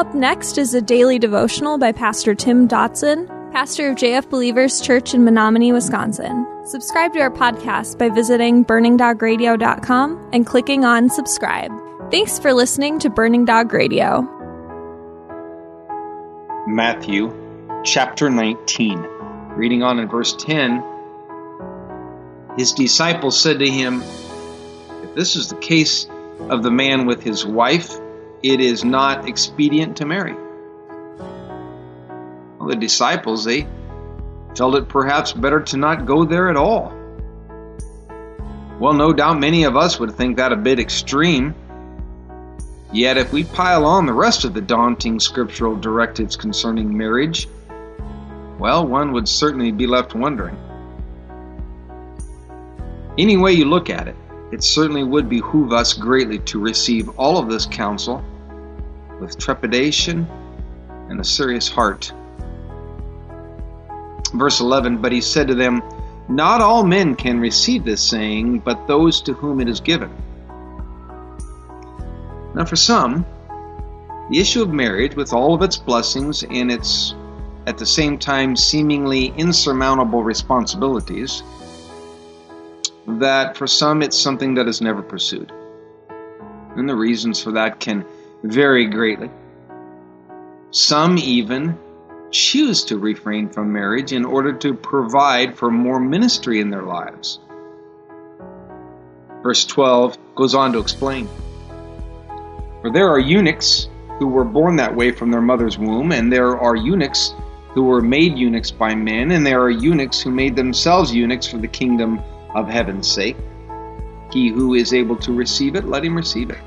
Up next is a daily devotional by Pastor Tim Dotson, pastor of JF Believers Church in Menominee, Wisconsin. Subscribe to our podcast by visiting burningdogradio.com and clicking on subscribe. Thanks for listening to Burning Dog Radio. Matthew chapter 19. Reading on in verse 10, his disciples said to him, If this is the case of the man with his wife, it is not expedient to marry. Well, the disciples, they felt it perhaps better to not go there at all. Well, no doubt many of us would think that a bit extreme. Yet, if we pile on the rest of the daunting scriptural directives concerning marriage, well, one would certainly be left wondering. Any way you look at it, it certainly would behoove us greatly to receive all of this counsel with trepidation and a serious heart. Verse 11 But he said to them, Not all men can receive this saying, but those to whom it is given. Now, for some, the issue of marriage, with all of its blessings and its at the same time seemingly insurmountable responsibilities, that for some it's something that is never pursued. And the reasons for that can vary greatly. Some even choose to refrain from marriage in order to provide for more ministry in their lives. Verse 12 goes on to explain For there are eunuchs who were born that way from their mother's womb, and there are eunuchs who were made eunuchs by men, and there are eunuchs who made themselves eunuchs for the kingdom of heaven's sake. He who is able to receive it, let him receive it.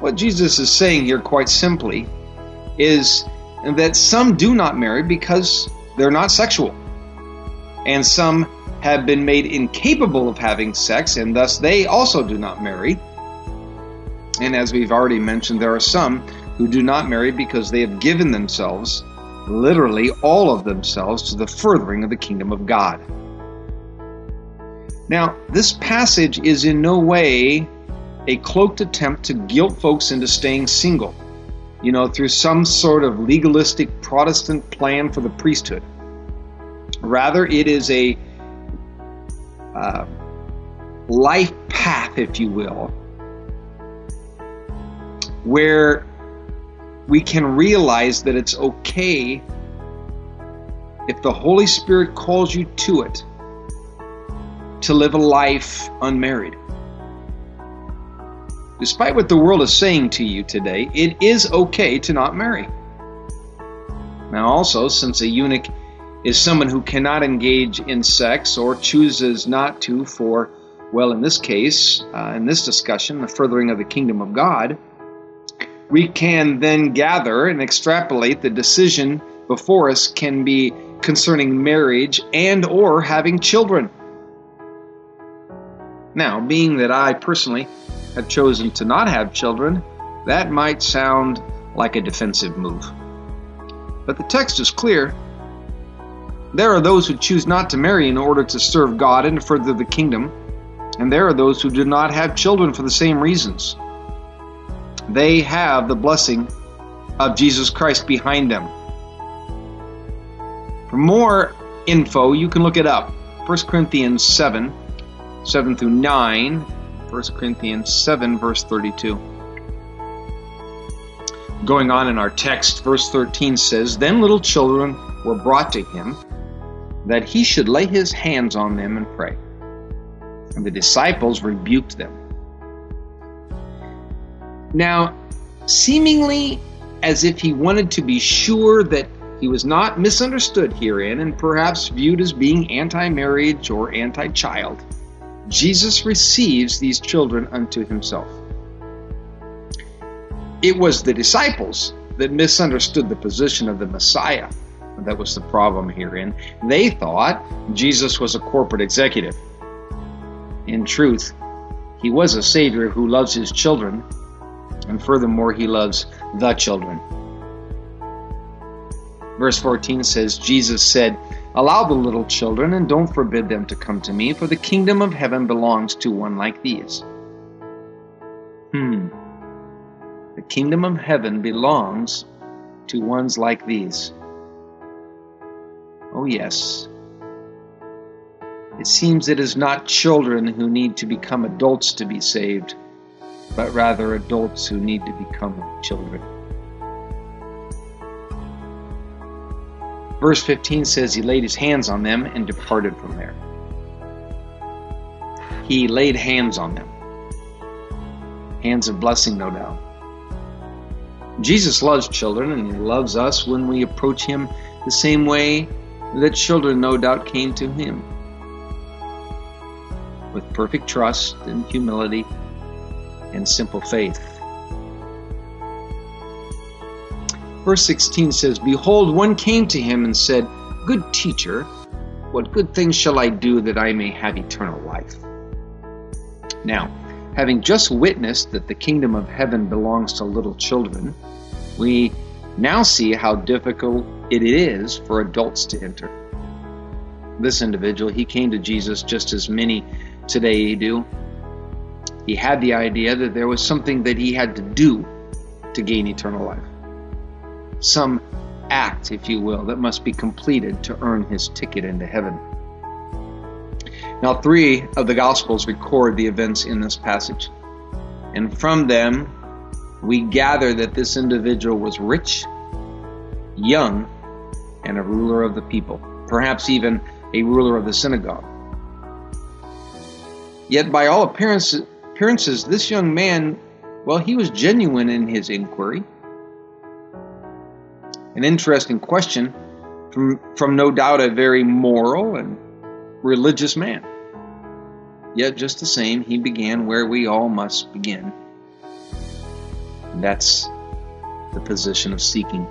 What Jesus is saying here, quite simply, is that some do not marry because they're not sexual, and some have been made incapable of having sex, and thus they also do not marry. And as we've already mentioned, there are some who do not marry because they have given themselves, literally all of themselves, to the furthering of the kingdom of God. Now, this passage is in no way a cloaked attempt to guilt folks into staying single, you know, through some sort of legalistic Protestant plan for the priesthood. Rather, it is a uh, life path, if you will, where we can realize that it's okay if the Holy Spirit calls you to it to live a life unmarried. Despite what the world is saying to you today, it is okay to not marry. Now, also, since a eunuch is someone who cannot engage in sex or chooses not to for, well, in this case, uh, in this discussion, the furthering of the kingdom of God, we can then gather and extrapolate the decision before us can be concerning marriage and or having children. Now, being that I personally have chosen to not have children, that might sound like a defensive move. But the text is clear. There are those who choose not to marry in order to serve God and to further the kingdom, and there are those who do not have children for the same reasons. They have the blessing of Jesus Christ behind them. For more info, you can look it up. 1 Corinthians 7 7 through 9, 1 Corinthians 7, verse 32. Going on in our text, verse 13 says, Then little children were brought to him, that he should lay his hands on them and pray. And the disciples rebuked them. Now, seemingly as if he wanted to be sure that he was not misunderstood herein and perhaps viewed as being anti marriage or anti child, Jesus receives these children unto himself. It was the disciples that misunderstood the position of the Messiah. That was the problem herein. They thought Jesus was a corporate executive. In truth, he was a Savior who loves his children, and furthermore, he loves the children. Verse 14 says, Jesus said, Allow the little children and don't forbid them to come to me, for the kingdom of heaven belongs to one like these. Hmm. The kingdom of heaven belongs to ones like these. Oh, yes. It seems it is not children who need to become adults to be saved, but rather adults who need to become children. Verse 15 says, He laid his hands on them and departed from there. He laid hands on them. Hands of blessing, no doubt. Jesus loves children, and He loves us when we approach Him the same way that children no doubt came to Him with perfect trust and humility and simple faith. Verse 16 says, Behold, one came to him and said, Good teacher, what good things shall I do that I may have eternal life? Now, having just witnessed that the kingdom of heaven belongs to little children, we now see how difficult it is for adults to enter. This individual, he came to Jesus just as many today do. He had the idea that there was something that he had to do to gain eternal life some act, if you will, that must be completed to earn his ticket into heaven. Now, three of the Gospels record the events in this passage, and from them we gather that this individual was rich, young, and a ruler of the people, perhaps even a ruler of the synagogue. Yet, by all appearances, this young man, well, he was genuine in his inquiry an interesting question from, from no doubt a very moral and religious man. Yet, just the same, he began where we all must begin. And that's the position of seeking.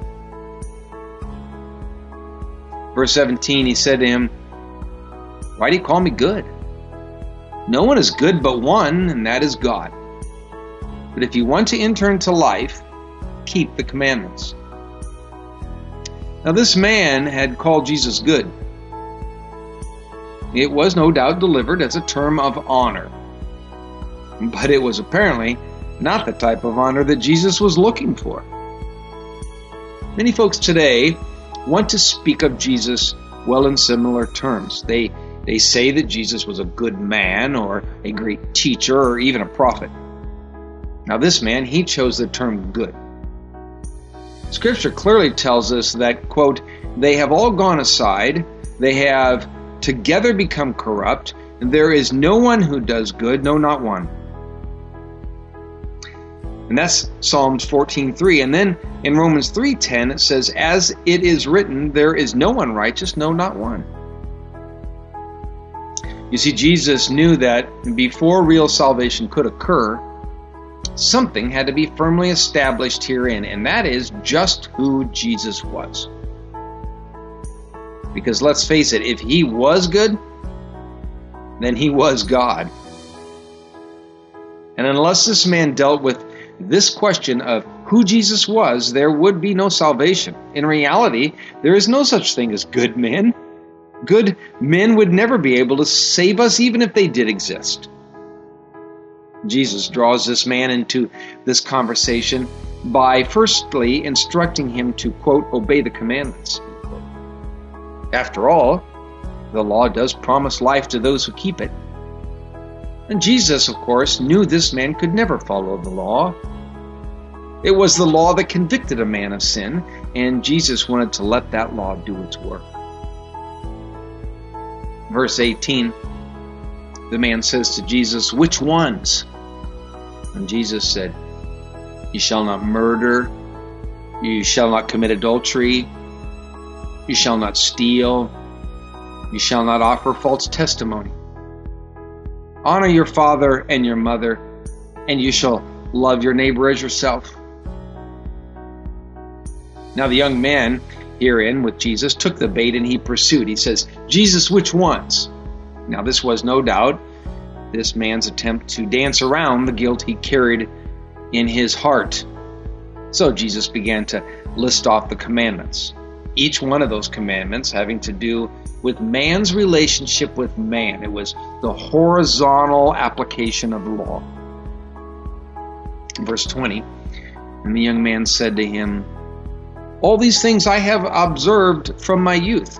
Verse 17, he said to him, Why do you call me good? No one is good but one, and that is God. But if you want to enter into life, keep the commandments. Now, this man had called Jesus good. It was no doubt delivered as a term of honor, but it was apparently not the type of honor that Jesus was looking for. Many folks today want to speak of Jesus well in similar terms. They they say that Jesus was a good man or a great teacher or even a prophet. Now this man, he chose the term good. Scripture clearly tells us that, quote, they have all gone aside, they have together become corrupt, and there is no one who does good, no, not one. And that's Psalms 14:3. And then in Romans 3:10 it says, "As it is written, there is no one righteous, no, not one." You see, Jesus knew that before real salvation could occur, something had to be firmly established herein, and that is just who Jesus was. Because let's face it, if he was good, then he was God. And unless this man dealt with this question of who Jesus was, there would be no salvation. In reality, there is no such thing as good men. Good men would never be able to save us, even if they did exist. Jesus draws this man into this conversation by firstly instructing him to, quote, obey the commandments. After all, the law does promise life to those who keep it. And Jesus, of course, knew this man could never follow the law. It was the law that convicted a man of sin, and Jesus wanted to let that law do its work. Verse 18 the man says to Jesus, Which ones? And Jesus said, You shall not murder, you shall not commit adultery, you shall not steal, you shall not offer false testimony. Honor your father and your mother, and you shall love your neighbor as yourself. Now, the young man herein with Jesus took the bait and he pursued. He says, Jesus, which ones? Now, this was no doubt this man's attempt to dance around the guilt he carried in his heart. So Jesus began to list off the commandments, each one of those commandments having to do with man's relationship with man. It was the horizontal application of law. Verse 20 And the young man said to him, All these things I have observed from my youth.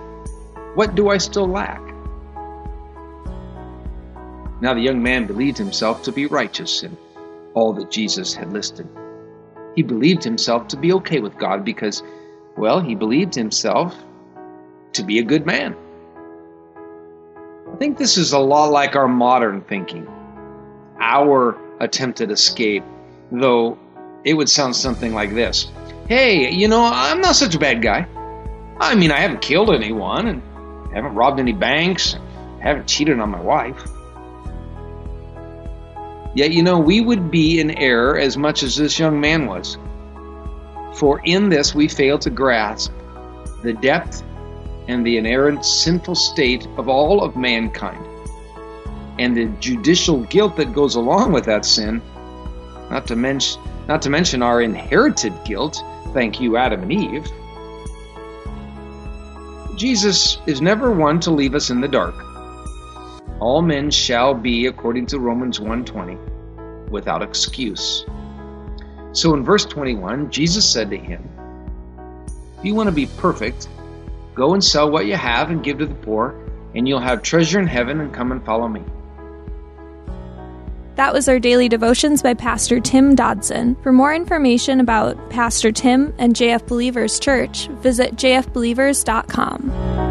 What do I still lack? Now the young man believed himself to be righteous in all that Jesus had listed. He believed himself to be okay with God because, well, he believed himself to be a good man. I think this is a lot like our modern thinking, our attempted escape, though it would sound something like this Hey, you know, I'm not such a bad guy. I mean, I haven't killed anyone and haven't robbed any banks, and haven't cheated on my wife. Yet, you know, we would be in error as much as this young man was. For in this we fail to grasp the depth and the inerrant sinful state of all of mankind, and the judicial guilt that goes along with that sin, not to mention, not to mention our inherited guilt, thank you, Adam and Eve. Jesus is never one to leave us in the dark. All men shall be, according to Romans 1:20, without excuse. So in verse 21, Jesus said to him, If you want to be perfect, go and sell what you have and give to the poor, and you'll have treasure in heaven, and come and follow me. That was our daily devotions by Pastor Tim Dodson. For more information about Pastor Tim and JF Believers Church, visit jfbelievers.com.